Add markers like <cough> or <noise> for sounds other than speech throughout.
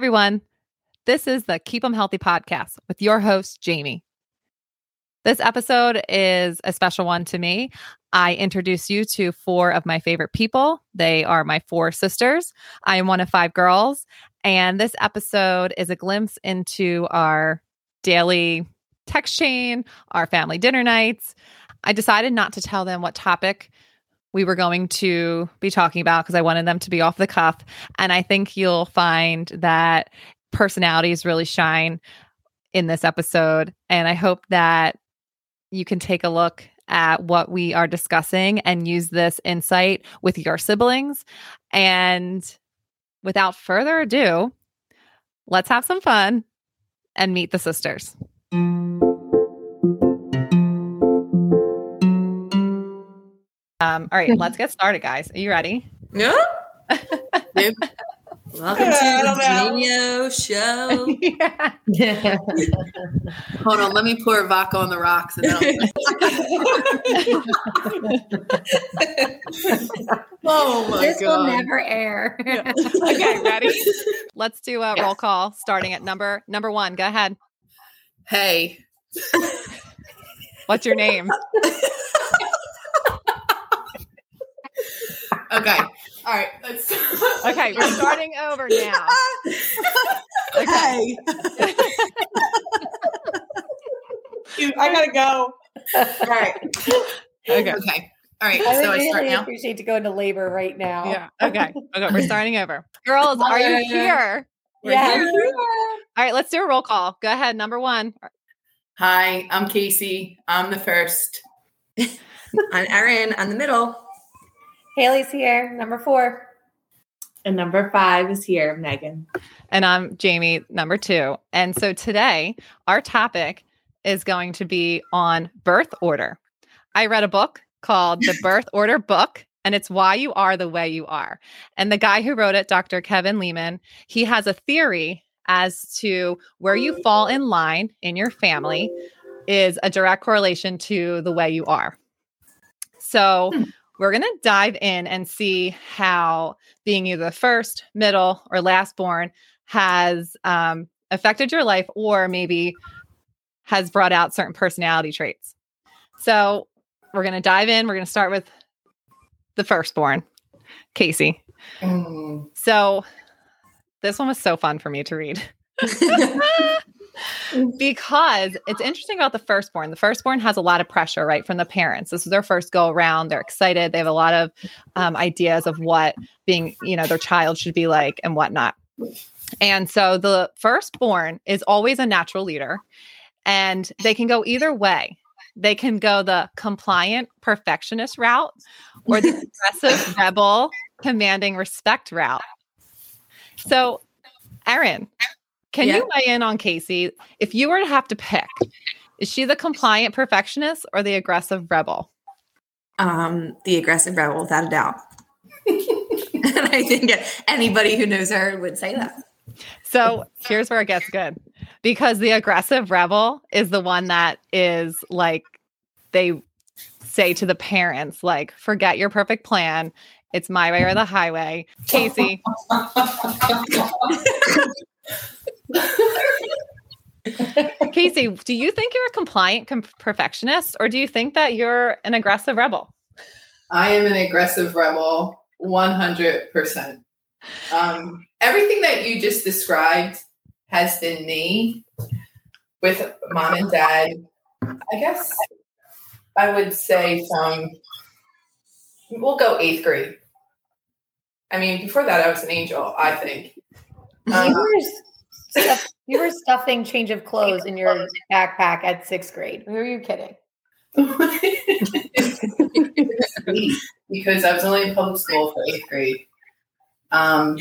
everyone. This is the Keep'em Healthy podcast with your host, Jami. This episode is a special one to me. I introduce you to four of my favorite people. They are my four sisters. I am one of five girls. And this episode is a glimpse into our daily text chain, our family dinner nights. I decided not to tell them what topic we were going to be talking about because I wanted them to be off the cuff. And I think you'll find that personalities really shine in this episode. And I hope that you can take a look at what we are discussing and use this insight with your siblings. And without further ado, let's have some fun and meet the sisters. Um, all right, let's <laughs> get started, guys. Are you ready? Yeah. <laughs> Welcome to the Genio Show. <laughs> yeah. Hold on, let me pour vodka on the rocks. And I'll- oh my this god! will never air. Okay, ready? Let's do a roll call starting at number number one. Go ahead. Hey, What's your name? Okay, all right. Let's. <laughs> Okay, we're starting over now. <laughs> Hey, I gotta go. all right. Okay. Okay, all right. I would So I start really now. appreciate to go into labor right now. Yeah. Okay. Okay. We're starting over. Girls, are you here? We're Yeah. here. All right, let's do a roll call. Go ahead. Number one. Hi, I'm Casey. I'm the first. <laughs> I'm Erin on the middle. Haley's here. Number four. And number five is here, Megan. And I'm Jami, number two. And so today, our topic is going to be on birth order. I read a book called The <laughs> Birth Order Book, and it's Why You Are the Way You Are. And the guy who wrote it, Dr. Kevin Leman, he has a theory as to where you fall in line in your family oh. is a direct correlation to the way you are. So, hmm. We're going to dive in and see how being either the first, middle, or last born has um, affected your life or maybe has brought out certain personality traits. So we're going to dive in. We're going to start with the firstborn, Casey. Mm. So this one was so fun for me to read. <laughs> <laughs> <laughs> <laughs> because it's interesting about the firstborn. The firstborn has a lot of pressure, right, from the parents. This is their first go around. They're excited. They have a lot of um, ideas of what being, you know, their child should be like and whatnot. And so the firstborn is always a natural leader, and they can go either way. They can go the compliant perfectionist route or the <laughs> aggressive rebel commanding respect route. So, Erin, can Yeah. you weigh in on Casey? If you were to have to pick, is she the compliant perfectionist or the aggressive rebel? Um, the aggressive rebel, without a doubt. <laughs> and I think anybody who knows her would say that. So here's where it gets good because the aggressive rebel is the one that is like, they say to the parents, like, forget your perfect plan. It's my way or the highway. Casey, <laughs> <laughs> Casey, do you think you're a compliant com- perfectionist or do you think that you're an aggressive rebel? I am an aggressive rebel, 100%. Um, everything that you just described has been me with mom and dad. I guess I would say from, we'll go eighth grade. I mean, before that, I was an angel, I think. You Um, were stuff, you were stuffing change of <laughs> clothes in your backpack at sixth grade. Who are you kidding? <laughs> because I was only in public school for eighth grade. Um,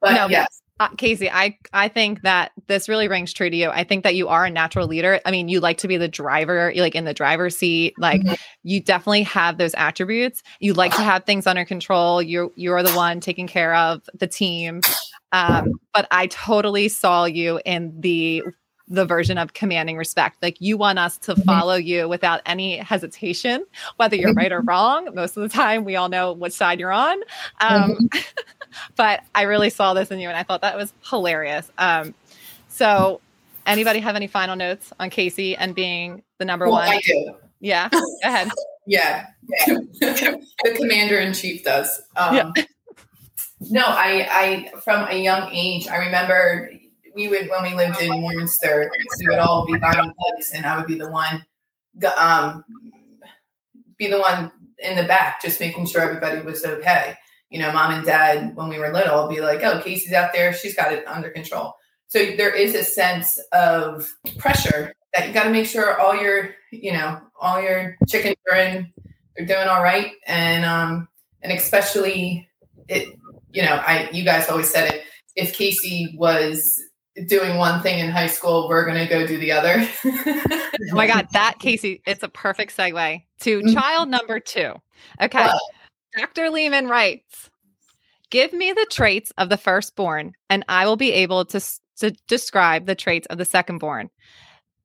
but No. yes, Uh, Casey, I I think that this really rings true to you. I think that you are a natural leader. I mean, you like to be the driver, like in the driver's seat. Like Mhm. you definitely have those attributes. You like to have things under control. You're you're the one taking care of the team. Um, but I totally saw you in the the version of commanding respect. Like you want us to follow you without any hesitation, whether you're right or wrong. Most of the time, we all know which side you're on. Um, <laughs> but I really saw this in you, and I thought that was hilarious. Um, so, anybody have any final notes on Casey and being the number Well, one? I do. Yeah, go ahead. <laughs> Yeah. <laughs> the commander in chief does. Um, Yeah. No, I, I, from a young age, I remember we would, when we lived in Warminster, we would all be buying books and I would be the one, um, be the one in the back, just making sure everybody was okay. You know, mom and dad, when we were little, be like, oh, Casey's out there. She's got it under control. So there is a sense of pressure that you got to make sure all your, you know, all your chickens are in, they're doing all right. And, um, and especially it, you know, I, you guys always said it, if Casey was doing one thing in high school, we're going to go do the other. <laughs> Oh my God, that Casey, it's a perfect segue to Mhm. child number two. Okay. Wow. Dr. Leman writes Give me the traits of the firstborn, and I will be able to, to describe the traits of the secondborn.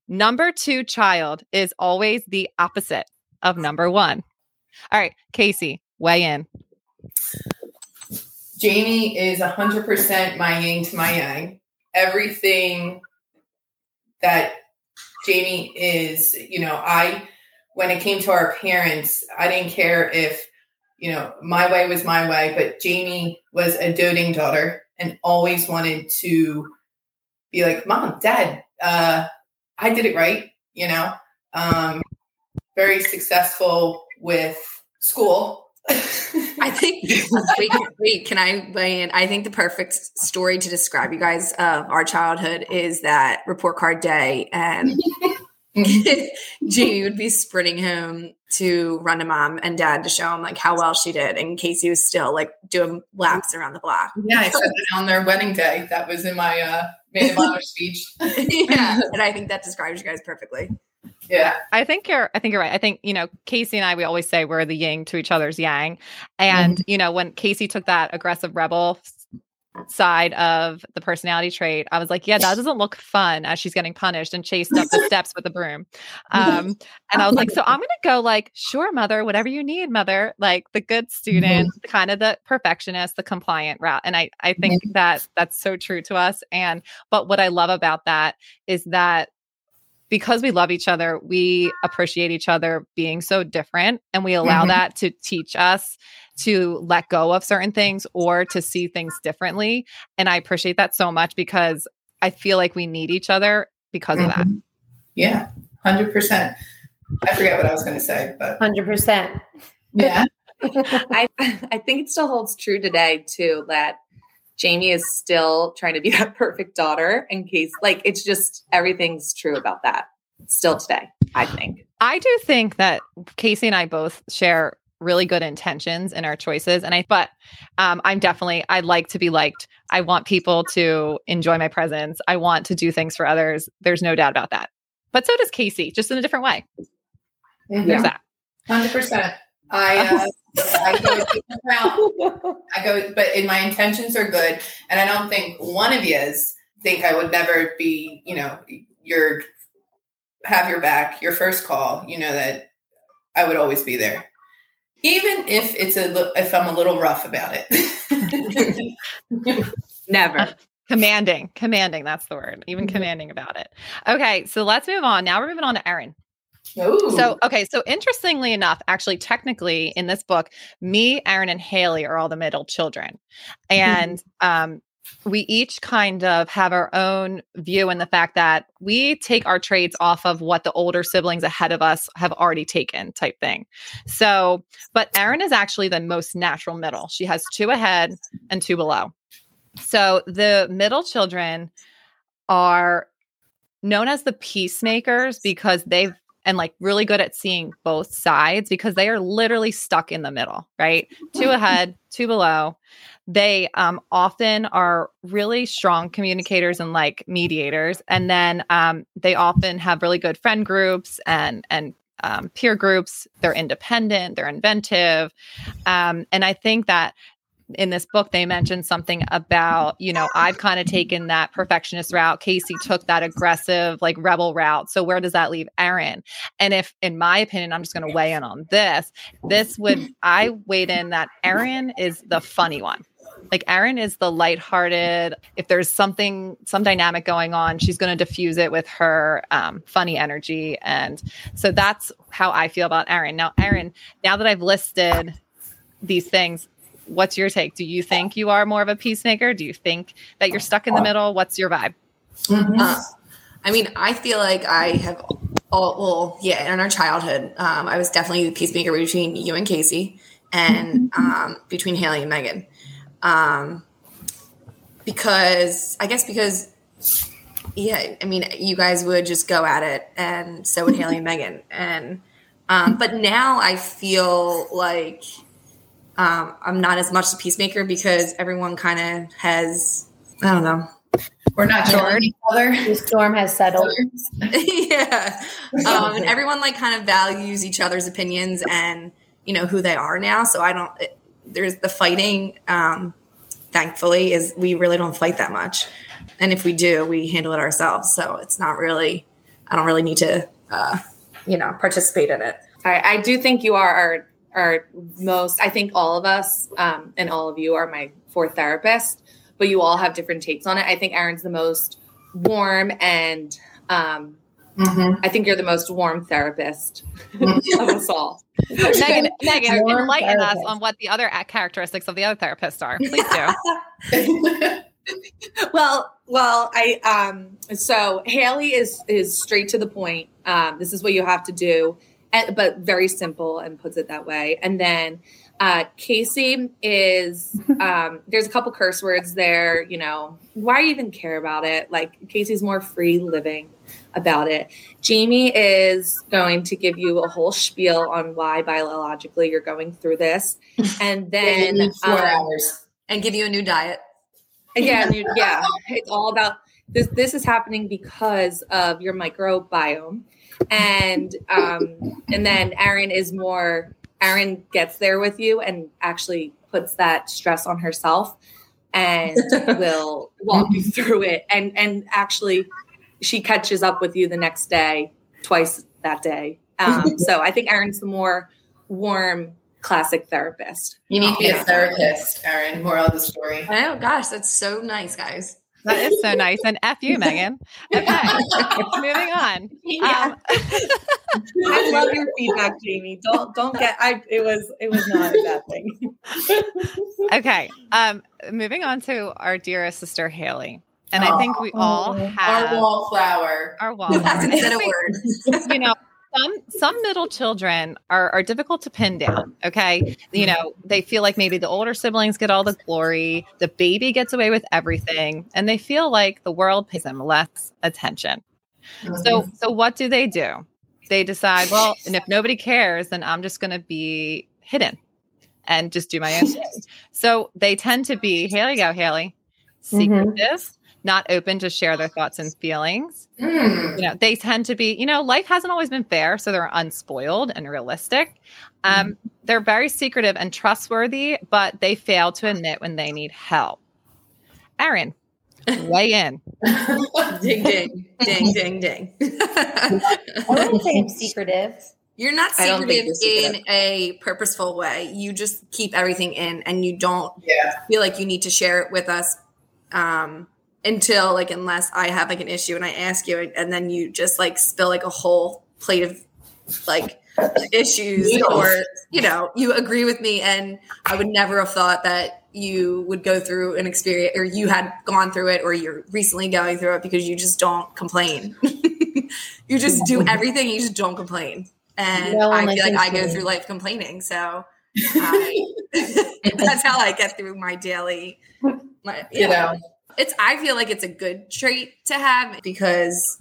Number two child is always the opposite of number one. All right, Casey, weigh in. Jami is 100% my yin to my yang. Everything that Jami is, you know, I, when it came to our parents, I didn't care if, you know, my way was my way, but Jami was a doting daughter and always wanted to be like, Mom, Dad, uh, I did it right, you know, um, very successful with school. I think <laughs> wait, wait, can I weigh in? I think the perfect story to describe you guys of our childhood is that report card day and <laughs> <laughs> Jami would be sprinting home to run to mom and dad to show him like how well she did and Casey was still like doing laps around the block. Yeah, I said that on their wedding day. That was in my uh, maid of honor speech. yeah. And I think that describes you guys perfectly. Yeah, I think you're I think you're right. I think, you know, Casey and I we always say we're the yin to each other's yang. And, mm-hmm. you know, when Casey took that aggressive rebel side of the personality trait, I was like, yeah, that doesn't look fun as she's getting punished and chased up the <laughs> steps with a broom. Um, and I was like, <laughs> so I'm going to go like, sure, mother, whatever you need, mother, like the good student, mm-hmm. kind of the perfectionist, the compliant route. And I, I think mm-hmm. that that's so true to us. And, but what I love about that is that because we love each other, we appreciate each other being so different and we allow Mhm. that to teach us to let go of certain things or to see things differently. And I appreciate that so much because I feel like we need each other because of that. Mhm. yeah, hundred percent. I forget what I was going to say, but 100%. yeah, <laughs> I I think it still holds true today too that Jami is still trying to be <laughs> that perfect daughter in case like it's just everything's true about that still today, I think. I do think that Casey and I both share really good intentions in our choices and I but um I'm definitely I like to be liked. I want people to enjoy my presence. I want to do things for others. There's no doubt about that. But so does Casey, just in a different way. There's that. hundred percent. I uh, <laughs> I go a different route. I go, but in my intentions are good, and I don't think one of yous think I would never be, you know, your have your back, your first call. You know that I would always be there, even if it's a li- if I'm a little rough about it. <laughs> Never. Commanding, commanding, that's the word. Even Mhm. commanding about it. Okay, so let's move on. Now we're moving on to Erin. Ooh. So, okay, so interestingly enough, actually, technically in this book, me, Erin, and Haley are all the middle children. And um, we each kind of have our own view in the fact that we take our traits off of what the older siblings ahead of us have already taken, type thing. So, but Erin is actually the most natural middle. She has two ahead and two below. So the middle children are known as the peacemakers because they've and like really good at seeing both sides because they are literally stuck in the middle, right? two <laughs> ahead, two below. They um, often are really strong communicators and like mediators, and then um, they often have really good friend groups and and um, peer groups. They're independent, they're inventive, um, and I think that in this book they mentioned something about you know i've kind of taken that perfectionist route casey took that aggressive like rebel route so where does that leave erin and if in my opinion i'm just going to weigh in on this this would i weighed in that erin is the funny one like Erin is the lighthearted. If there's something, some dynamic going on, she's going to diffuse it with her um, funny energy. And so that's how I feel about Erin. Now, Erin, now that I've listed these things, what's your take? Do you think you are more of a peacemaker? Do you think that you're stuck in the middle? What's your vibe? Mm-hmm. Uh, I mean, I feel like I have all, well, yeah, in our childhood, um, I was definitely the peacemaker between you and Casey and um, between Haley and Megan. Um, because I guess because yeah, I mean, you guys would just go at it, and so would Haley and <laughs> Megan. And um, but now I feel like um, I'm not as much a peacemaker because everyone kind of has I don't know. We're not sure each other. The storm has settled. <laughs> yeah, <laughs> um, and everyone like kind of values each other's opinions and you know who they are now. So I don't. It, there's the fighting. Um, thankfully, is we really don't fight that much, and if we do, we handle it ourselves. So it's not really. I don't really need to, uh, you know, participate in it. I, I do think you are our, our most. I think all of us um, and all of you are my fourth therapist, but you all have different takes on it. I think erin's the most warm and um, Mm-hmm. I think you're the most warm therapist of us all. <laughs> Megan, <laughs> Megan, enlighten therapist. us on what the other characteristics of the other therapists are. Please do. <laughs> well, well, I um so Haley is is straight to the point. Um, this is what you have to do, and, but very simple and puts it that way. And then uh, Casey is <laughs> um, there's a couple curse words there. You know, why even care about it? Like Casey's more free living about it. Jami is going to give you a whole spiel on why biologically you're going through this, <laughs> and then four um, hours and give you a new diet. Again, <laughs> you, yeah, it's all about this. This is happening because of your microbiome, and um, and then Erin is more. Erin gets there with you and actually puts that stress on herself and <laughs> will walk you through it and and actually she catches up with you the next day, twice that day. Um, <laughs> so I think Erin's the more warm classic therapist. You need to be a therapist, Erin. Moral of the story. Oh gosh, that's so nice, guys. That is so nice. And F you, Megan. <laughs> Okay. Moving on. Yeah. Um, <laughs> I love your feedback, Jami. Don't don't get I it was it was not a bad thing. <laughs> okay. Um moving on to our dearest sister Haley. And oh, I think we all have our wallflower. Our wallflower. That's a word. you know, some some middle children are are difficult to pin down. Okay, you know they feel like maybe the older siblings get all the glory, the baby gets away with everything, and they feel like the world pays them less attention. Mm-hmm. So so what do they do? They decide, well, and if nobody cares, then I'm just going to be hidden and just do my own thing. So they tend to be, here you go, Haley, secretive. Mm-hmm not open to share their thoughts and feelings. Mm. You know, they tend to be, you know, life hasn't always been fair, so they're unspoiled and realistic. Um, mm. They're very secretive and trustworthy, but they fail to admit when they need help. Erin, weigh in. <laughs> ding, ding, ding, ding, ding. I wouldn't say I'm secretive. You're not secretive in a purposeful way. You just keep everything in, and you don't yeah. feel like you need to share it with us um, until like unless I have like an issue and I ask you and then you just like spill like a whole plate of like issues or you know you agree with me and I would never have thought that you would go through an experience or you had gone through it or you're recently going through it because you just don't complain. <laughs> you just do mm-hmm. everything you just don't complain. And no, I feel like I go through life complaining. So <laughs> I, <laughs> that's how I get through my daily my, you know it's I feel like it's a good trait to have because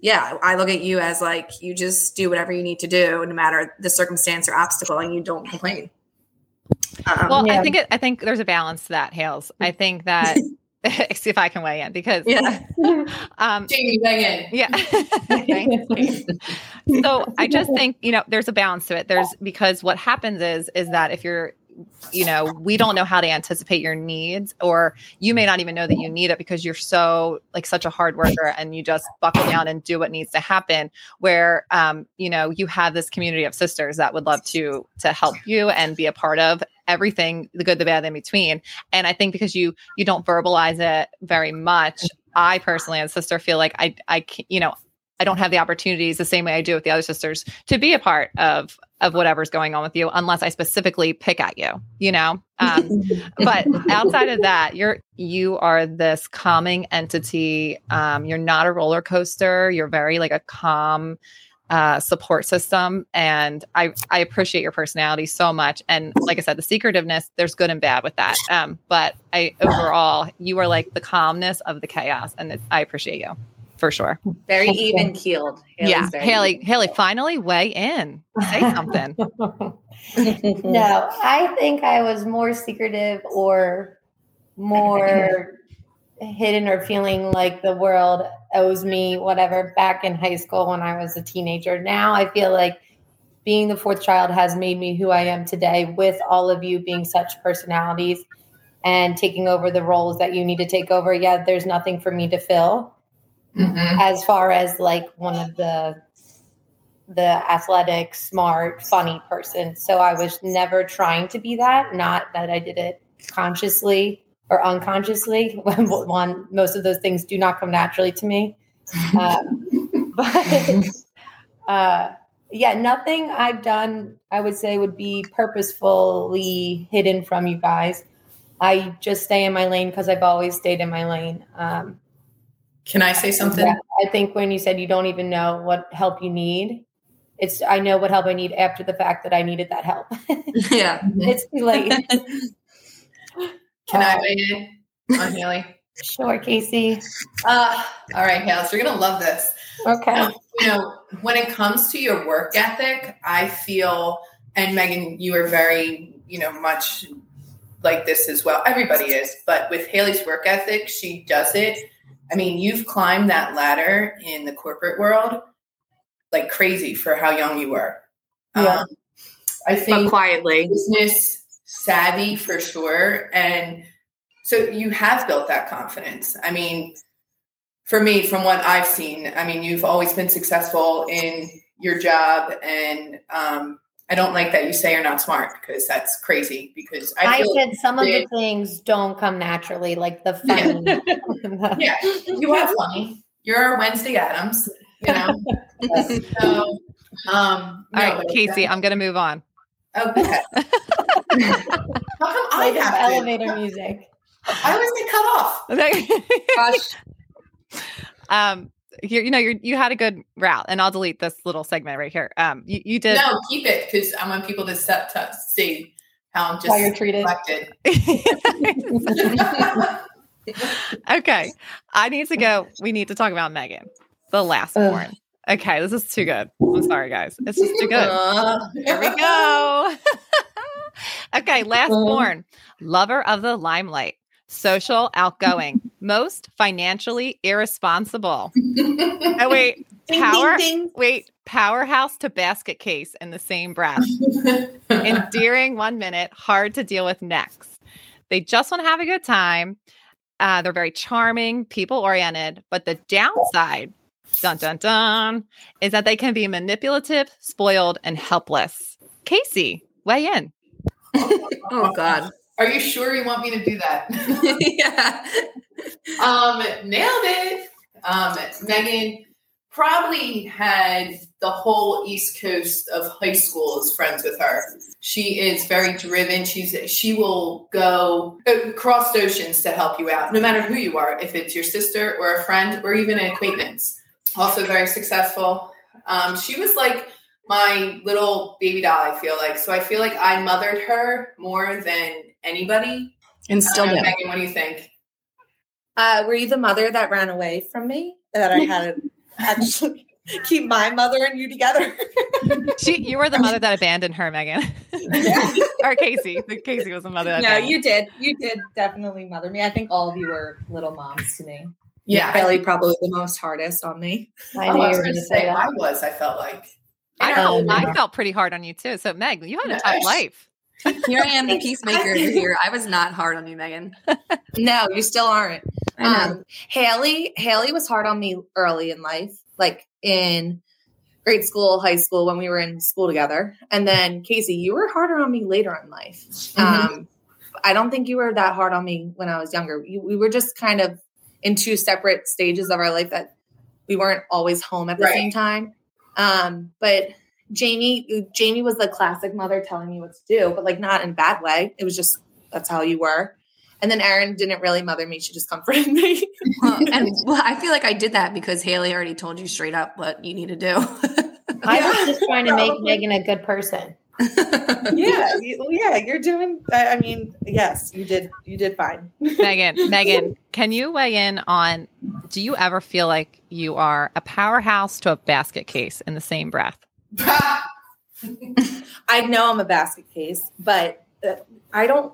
yeah, I look at you as like you just do whatever you need to do no matter the circumstance or obstacle and you don't complain. Um, well, yeah. I think it, I think there's a balance to that, Hales. I <laughs> think that <laughs> see if I can weigh in because yeah, <laughs> um, Jami weigh in. Yeah. so I just think you know there's a balance to it. There's because what happens is is that if you're you know, we don't know how to anticipate your needs, or you may not even know that you need it because you're so like such a hard worker and you just buckle down and do what needs to happen. Where, um, you know, you have this community of sisters that would love to to help you and be a part of everything the good the bad in between and i think because you you don't verbalize it very much i personally as a sister feel like i i you know I don't have the opportunities the same way I do with the other sisters to be a part of of whatever's going on with you unless I specifically pick at you, you know. Um, <laughs> but outside of that, you're you are this calming entity. Um, you're not a roller coaster. You're very like a calm uh, support system, and I I appreciate your personality so much. And like I said, the secretiveness there's good and bad with that. Um, but I overall you are like the calmness of the chaos, and it, I appreciate you for sure. Very even keeled. Yeah, Haley. Haley, finally weigh in. Say something. <laughs> <laughs> no, I think I was more secretive or more hidden or feeling like the world owes me whatever back in high school when I was a teenager. Now I feel like being the fourth child has made me who I am today with all of you being such personalities and taking over the roles that you need to take over. Yeah, there's nothing for me to fill mm-hmm. as far as like one of the the athletic, smart, funny person. So I was never trying to be that. Not that I did it consciously or unconsciously. <laughs> One, most of those things do not come naturally to me. <laughs> Um, but <laughs> uh, yeah, nothing I've done, I would say, would be purposefully hidden from you guys. I just stay in my lane because I've always stayed in my lane. Um, can I say something? Yeah, I think when you said you don't even know what help you need, it's I know what help I need after the fact that I needed that help. <laughs> <laughs> yeah. it's too late. Can uh, I weigh in on Haley? Sure, Casey. Uh, all right, Haley, you're gonna love this. Okay. Um, you know, when it comes to your work ethic, I feel, and Megan, you are very, you know, much like this as well. Everybody is, but with Haley's work ethic, she does it I mean, you've climbed that ladder in the corporate world like crazy for how young you were. Yeah. Um, I think but quietly business savvy for sure. And so you have built that confidence. I mean, for me, from what I've seen, I mean, you've always been successful in your job and um, I don't like that you say you're not smart because that's crazy. Because I, I said some of the things don't come naturally, like the funny. Yeah, <laughs> <laughs> yeah. you are funny. You're Wednesday Addams. you know. so, um, all right, Casey, I'm going to move on. Okay. <laughs> How come I have elevator to? music? I always get cut off. Gosh. um, you, you know, you you had a good route, and I'll delete this little segment right here. Um, you, you did no, keep it because I want people to set to see how I'm just how you're treated. <laughs> <laughs> okay, I need to go. We need to talk about Megan, the last born. Okay, this is too good. I'm sorry, guys. It's just too good. <laughs> Here we go. okay, last born, lover of the limelight social, outgoing, most financially irresponsible. <laughs> oh, wait, power, ding, ding. wait, powerhouse to basket case in the same breath. Endearing one minute, hard to deal with next. They just want to have a good time. Uh, they're very charming, people oriented, but the downside, dun dun dun, is that they can be manipulative, spoiled, and helpless. Casey, weigh in. oh God. Are you sure you want me to do that? <laughs> yeah. Um, nailed it. Um, Megan probably had the whole East Coast of high school as friends with her. She is very driven. She's she will go across oceans to help you out, no matter who you are, if it's your sister or a friend or even an acquaintance. Also very successful. Um, she was like my little baby doll, I feel like. So I feel like I mothered her more than anybody. And still uh, Megan, what do you think? Uh, were you the mother that ran away from me? That I had to <laughs> actually keep my mother and you together? <laughs> she, you were the mother that abandoned her, Megan. <laughs> or Casey. Casey was the mother. no, you did. You did definitely mother me. I think all of you were little moms to me. Yeah, Kelly probably the most hardest on me. I, knew I was going to say, I was. I felt like I, I felt pretty hard on you too. So Meg, you had a tough life. Here I am, the peacemaker here. I was not hard on you, Megan. No, you still aren't. Um, Haley, Haley was hard on me early in life, like in grade school, high school, when we were in school together. And then Casey, you were harder on me later in life. Um, I don't think you were that hard on me when I was younger. You, we were just kind of in two separate stages of our life that we weren't always home at the Right. same time. Um, but Jami, Jami was the classic mother telling me what to do, but like not in a bad way. It was just that's how you were. And then Erin didn't really mother me; she just comforted me. <laughs> Well, and <laughs> well, I feel like I did that because Haley already told you straight up what you need to do. I was <laughs> just trying to make Megan a good person. yeah, you, yeah, you're doing. I, I mean, yes, you did. You did fine. Megan, Megan, can you weigh in on do you ever feel like you are a powerhouse to a basket case in the same breath? <laughs> I know I'm a basket case, but uh, I don't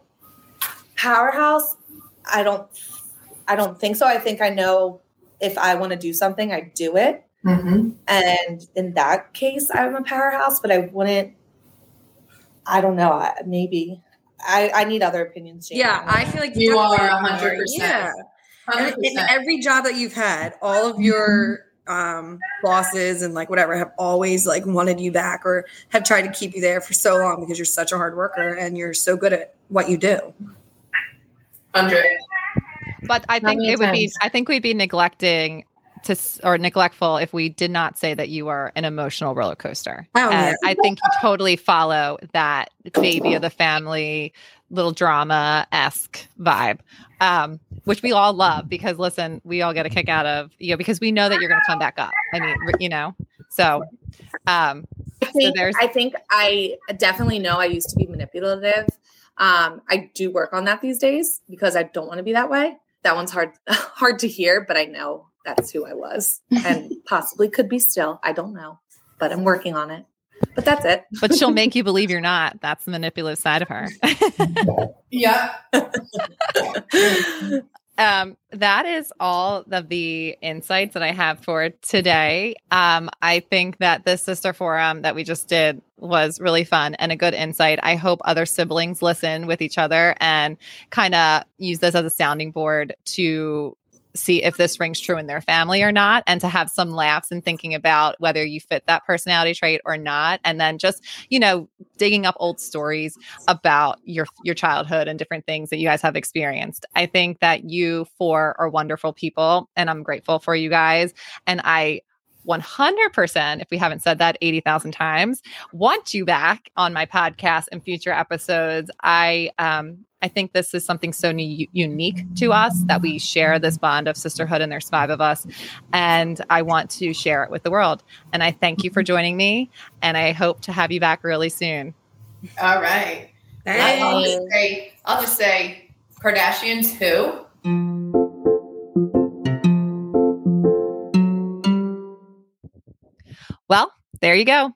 powerhouse. I don't. I don't think so. I think I know if I want to do something, I do it. Mm-hmm. And in that case, I'm a powerhouse. But I wouldn't. I don't know. I, maybe I, I need other opinions. Jami. yeah, I feel like You are 100%. Yeah, And in 100%. every job that you've had, all of your um, bosses and like whatever have always like wanted you back or have tried to keep you there for so long because you're such a hard worker and you're so good at what you do. 100. But I think many it would be? I think we'd be neglecting to or neglectful if we did not say that you are an emotional roller coaster. Oh, yeah. I think you totally follow that baby of the family little drama esque vibe. Um, which we all love because listen, we all get a kick out of you know because we know that you're going to come back up. I mean, you know, so um, I think, there's- I think I definitely know I used to be manipulative. Um, I do work on that these days because I don't want to be that way. That one's hard <laughs> hard to hear, but I know that's who I was and <laughs> possibly could be still. I don't know, but I'm working on it. But that's it. <laughs> but she'll make you believe you're not. That's the manipulative side of her. <laughs> Yeah. <laughs> um, that is all of the insights that I have for today. Um, I think that this sister forum that we just did was really fun and a good insight. I hope other siblings listen with each other and kind of use this as a sounding board to see if this rings true in their family or not and to have some laughs and thinking about whether you fit that personality trait or not and then just you know digging up old stories about your your childhood and different things that you guys have experienced. I think that you four are wonderful people and I'm grateful for you guys and I 100% if we haven't said that 80,000 times want you back on my podcast and future episodes. I um I think this is something so u- unique to us that we share this bond of sisterhood and there's five of us and I want to share it with the world. And I thank you for joining me and I hope to have you back really soon. All right. I'll just say, I'll just say, Kardashians who? Well, there you go.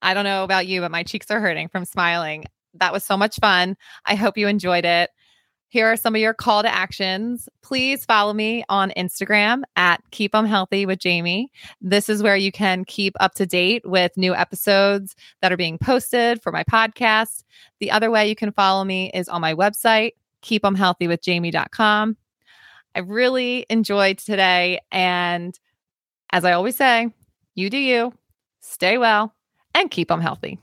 I don't know about you, but my cheeks are hurting from smiling. That was so much fun. I hope you enjoyed it. Here are some of your call to actions. Please follow me on Instagram at Keep'em Healthy with Jami. This is where you can keep up to date with new episodes that are being posted for my podcast. The other way you can follow me is on my website, keepemhealthywithjami.com. I really enjoyed today. And as I always say, you do you, stay well, and keep them healthy.